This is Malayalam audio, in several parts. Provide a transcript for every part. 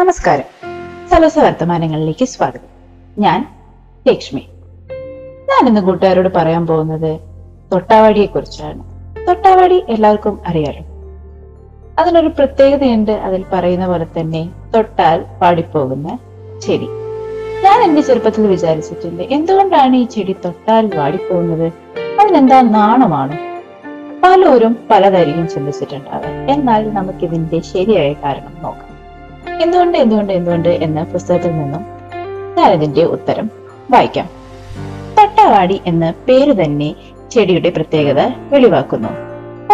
നമസ്കാരം. സലസ വർത്തമാനങ്ങളിലേക്ക് സ്വാഗതം. ഞാൻ ലക്ഷ്മി. ഞാൻ ഇന്ന് കൂട്ടുകാരോട് പറയാൻ പോകുന്നത് തൊട്ടാവാടിയെ കുറിച്ചാണ് തൊട്ടാവാടി എല്ലാവർക്കും അറിയാലോ? അതിനൊരു പ്രത്യേകതയുണ്ട് അതിൽ പറയുന്ന പോലെ തന്നെ തൊട്ടാൽ വാടിപ്പോകുന്ന ചെടി. ഞാൻ എന്റെ ചെറുപ്പത്തിൽ വിചാരിച്ചിട്ടുണ്ട് എന്തുകൊണ്ടാണ് ഈ ചെടി തൊട്ടാൽ വാടിപ്പോകുന്നത്? അതിനെന്താ നാണമാണ്? പലരും പലതായിരിക്കും ചിന്തിച്ചിട്ടുണ്ടാവുക. എന്നാൽ നമുക്കിതിന്റെ ശരിയായ കാരണം നോക്കാം. എന്തുകൊണ്ട് എന്തുകൊണ്ട് എന്തുകൊണ്ട് എന്ന പുസ്തകത്തിൽ നിന്നും ഞാനിതിന്റെ ഉത്തരം വായിക്കാം. തട്ടവാടി എന്ന പേര് തന്നെ ചെടിയുടെ പ്രത്യേകത വെളിവാക്കുന്നു.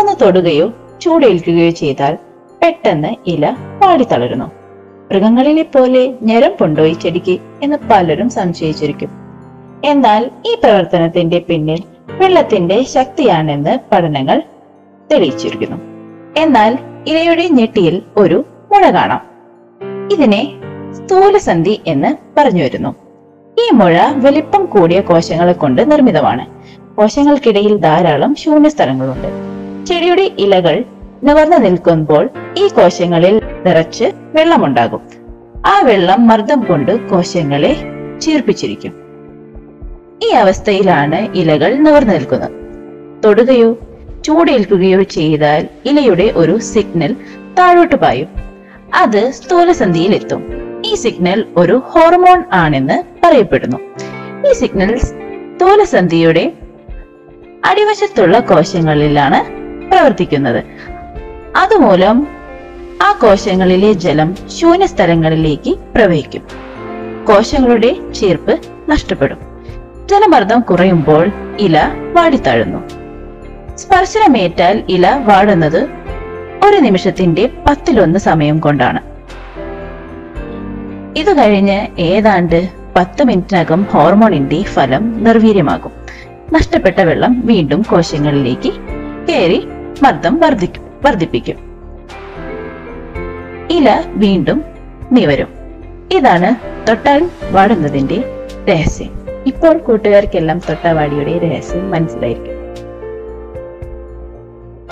ഒന്ന് തൊടുകയോ ചൂടേൽക്കുകയോ ചെയ്താൽ പെട്ടെന്ന് ഇല വാടി തളരുന്നു. മൃഗങ്ങളിലെ പോലെ ഞരം കൊണ്ടുപോയി ചെടിക്ക് എന്ന് പലരും സംശയിച്ചിരിക്കും. എന്നാൽ ഈ പ്രവർത്തനത്തിന്റെ പിന്നിൽ വെള്ളത്തിന്റെ ശക്തിയാണെന്ന് പഠനങ്ങൾ തെളിയിച്ചിരിക്കുന്നു. എന്നാൽ ഇലയുടെ ഞെട്ടിയിൽ ഒരു മുഴ കാണാം. ഇതിനെ സ്ഥൂലസന്ധി എന്ന് പറഞ്ഞു വരുന്നു. ഈ മുഴ വലിപ്പം കൂടിയ കോശങ്ങളെ കൊണ്ട് നിർമ്മിതമാണ്. കോശങ്ങൾക്കിടയിൽ ധാരാളം ശൂന്യസ്ഥലങ്ങളുണ്ട് ചെടിയുടെ ഇലകൾ നിവർന്നു നിൽക്കുമ്പോൾ ഈ കോശങ്ങളിൽ നിറച്ച് വെള്ളമുണ്ടാകും. ആ വെള്ളം മർദ്ദം കൊണ്ട് കോശങ്ങളെ ചീർപ്പിച്ചിരിക്കും. ഈ അവസ്ഥയിലാണ് ഇലകൾ നിവർന്നു നിൽക്കുന്നത്. തൊടുകയോ ചൂടേൽക്കുകയോ ചെയ്താൽ ഇലയുടെ ഒരു സിഗ്നൽ താഴോട്ട് പായും. അത് സ്ഥൂലസന്ധിയിൽ എത്തും ഈ സിഗ്നൽ ഒരു ഹോർമോൺ ആണെന്ന് പറയപ്പെടുന്നു. ഈ സിഗ്നൽ സ്ഥൂലസന്ധിയുടെ അടിവശത്തുള്ള കോശങ്ങളിലാണ് പ്രവർത്തിക്കുന്നത്. അതുമൂലം ആ കോശങ്ങളിലെ ജലം ശൂന്യ സ്ഥലങ്ങളിലേക്ക് പ്രവഹിക്കും. കോശങ്ങളുടെ ചീർപ്പ് നഷ്ടപ്പെടും. ജലമർദ്ദം കുറയുമ്പോൾ ഇല വാടിത്താഴുന്നു സ്പർശനമേറ്റാൽ ഇല വാടുന്നത് ഒരു നിമിഷത്തിന്റെ പത്തിലൊന്ന് സമയം കൊണ്ടാണ്. ഇത് കഴിഞ്ഞ് ഏതാണ്ട് പത്ത് മിനിറ്റിനകം ഹോർമോണിന്റെ ഫലം നിർവീര്യമാകും. നഷ്ടപ്പെട്ട വെള്ളം വീണ്ടും കോശങ്ങളിലേക്ക് കയറി മർദ്ദം വർദ്ധിപ്പിക്കും. ഇല വീണ്ടും നിവരും. ഇതാണ് തൊട്ടാൽ വാടുന്നതിന്റെ രഹസ്യം. ഇപ്പോൾ കൂട്ടുകാർക്കെല്ലാം തൊട്ടാവാടിയുടെ രഹസ്യം മനസ്സിലായിരിക്കും.